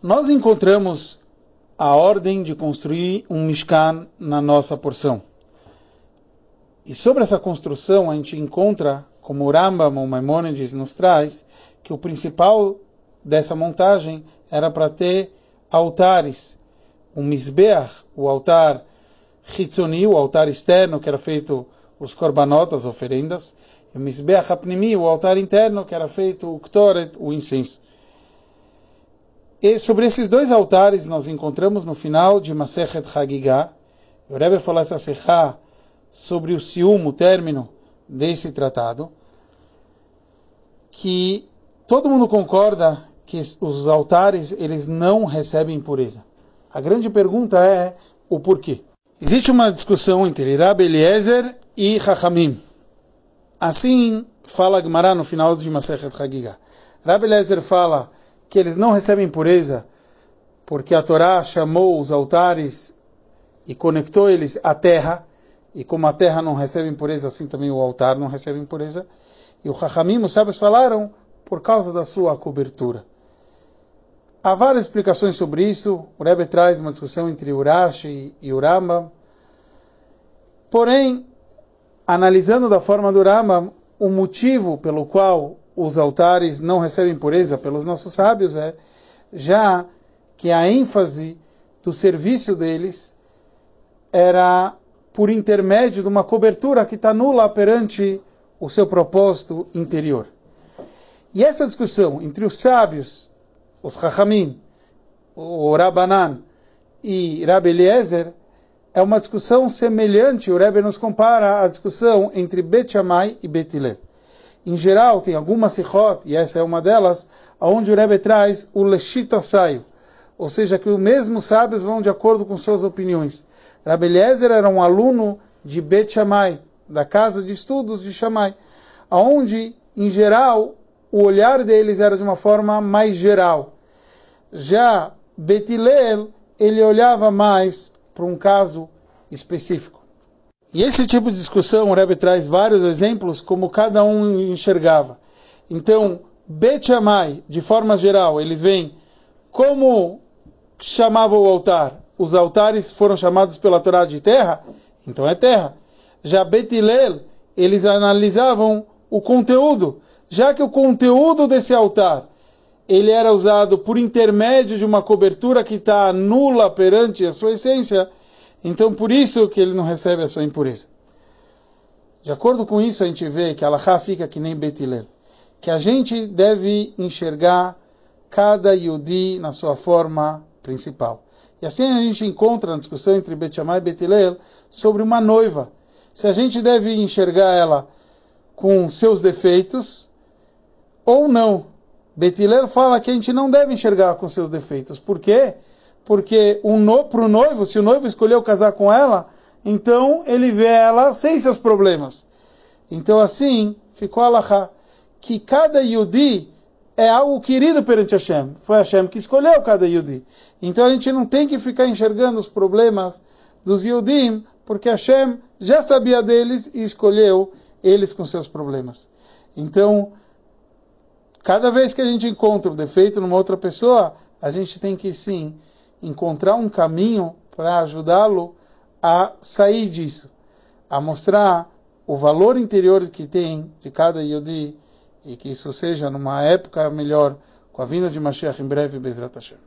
Nós encontramos a ordem de construir um Mishkan na nossa porção. E sobre essa construção a gente encontra, como o Rambam, o Maimonides nos traz, que o principal dessa montagem era para ter altares. O Mizbeach, o altar Hitzoni, o altar externo, que era feito os corbanotas, oferendas, e o Mizbeach Apnimi, o altar interno, que era feito o Ktoret, o incenso. E sobre esses dois altares nós encontramos no final de Masechet Hagigah, o Rebbe falou essa sobre o ciúme, o término desse tratado, que todo mundo concorda que os altares eles não recebem impureza. A grande pergunta é o porquê. Existe uma discussão entre Rabbi Eliezer e Chachamim. Assim fala Gemara no final de Masechet Hagigah. Rabbi Eliezer fala que eles não recebem pureza porque a Torá chamou os altares e conectou eles à terra, e como a terra não recebe impureza, assim também o altar não recebe impureza. E o Chachamim, os sábios falaram, por causa da sua cobertura. Há várias explicações sobre isso. O Rebbe traz uma discussão entre Urashi e Uramba. Porém, analisando da forma do Rambam, o motivo pelo qual os altares não recebem pureza pelos nossos sábios é já que a ênfase do serviço deles era por intermédio de uma cobertura que está nula perante o seu propósito interior. E essa discussão entre os sábios, os Chachamim, o Rabanan e Rabbi Eliezer, é uma discussão semelhante, o Rebbe nos compara à discussão entre Bet Shammai e Bet Hillel. Em geral, tem algumas sichot, e essa é uma delas, onde o Rebbe traz o leshito asaio, ou seja, que os mesmos sábios vão de acordo com suas opiniões. Rabbi Eliezer era um aluno de Bet Shammai, da casa de estudos de Shammai, onde, em geral, o olhar deles era de uma forma mais geral. Já Bet Hillel, ele olhava mais para um caso específico. E esse tipo de discussão, o Rebbe traz vários exemplos como cada um enxergava. Então, Bet Shammai, de forma geral, eles veem como chamava o altar. Os altares foram chamados pela Torá de terra, então é terra. Já Bet Hillel, eles analisavam o conteúdo, já que o conteúdo desse altar ele era usado por intermédio de uma cobertura que está nula perante a sua essência, então, por isso que ele não recebe a sua impureza. De acordo com isso, a gente vê que Allah fica que nem Betilel. Que a gente deve enxergar cada Yudi na sua forma principal. E assim a gente encontra na discussão entre Bet Shammai e Betilel sobre uma noiva. Se a gente deve enxergar ela com seus defeitos ou não. Betilel fala que a gente não deve enxergar com seus defeitos. Por quê? porque um no, para o noivo, se o noivo escolheu casar com ela, então ele vê ela sem seus problemas. Então assim ficou a que cada Yudi é algo querido perante Hashem. Foi Hashem que escolheu cada Yudi. Então a gente não tem que ficar enxergando os problemas dos Yudim, porque Hashem já sabia deles e escolheu eles com seus problemas. Então, cada vez que a gente encontra um defeito numa outra pessoa, a gente tem que sim encontrar um caminho para ajudá-lo a sair disso, a mostrar o valor interior que tem de cada Yodi e que isso seja numa época melhor com a vinda de Mashiach em breve, Bezrat Hashem.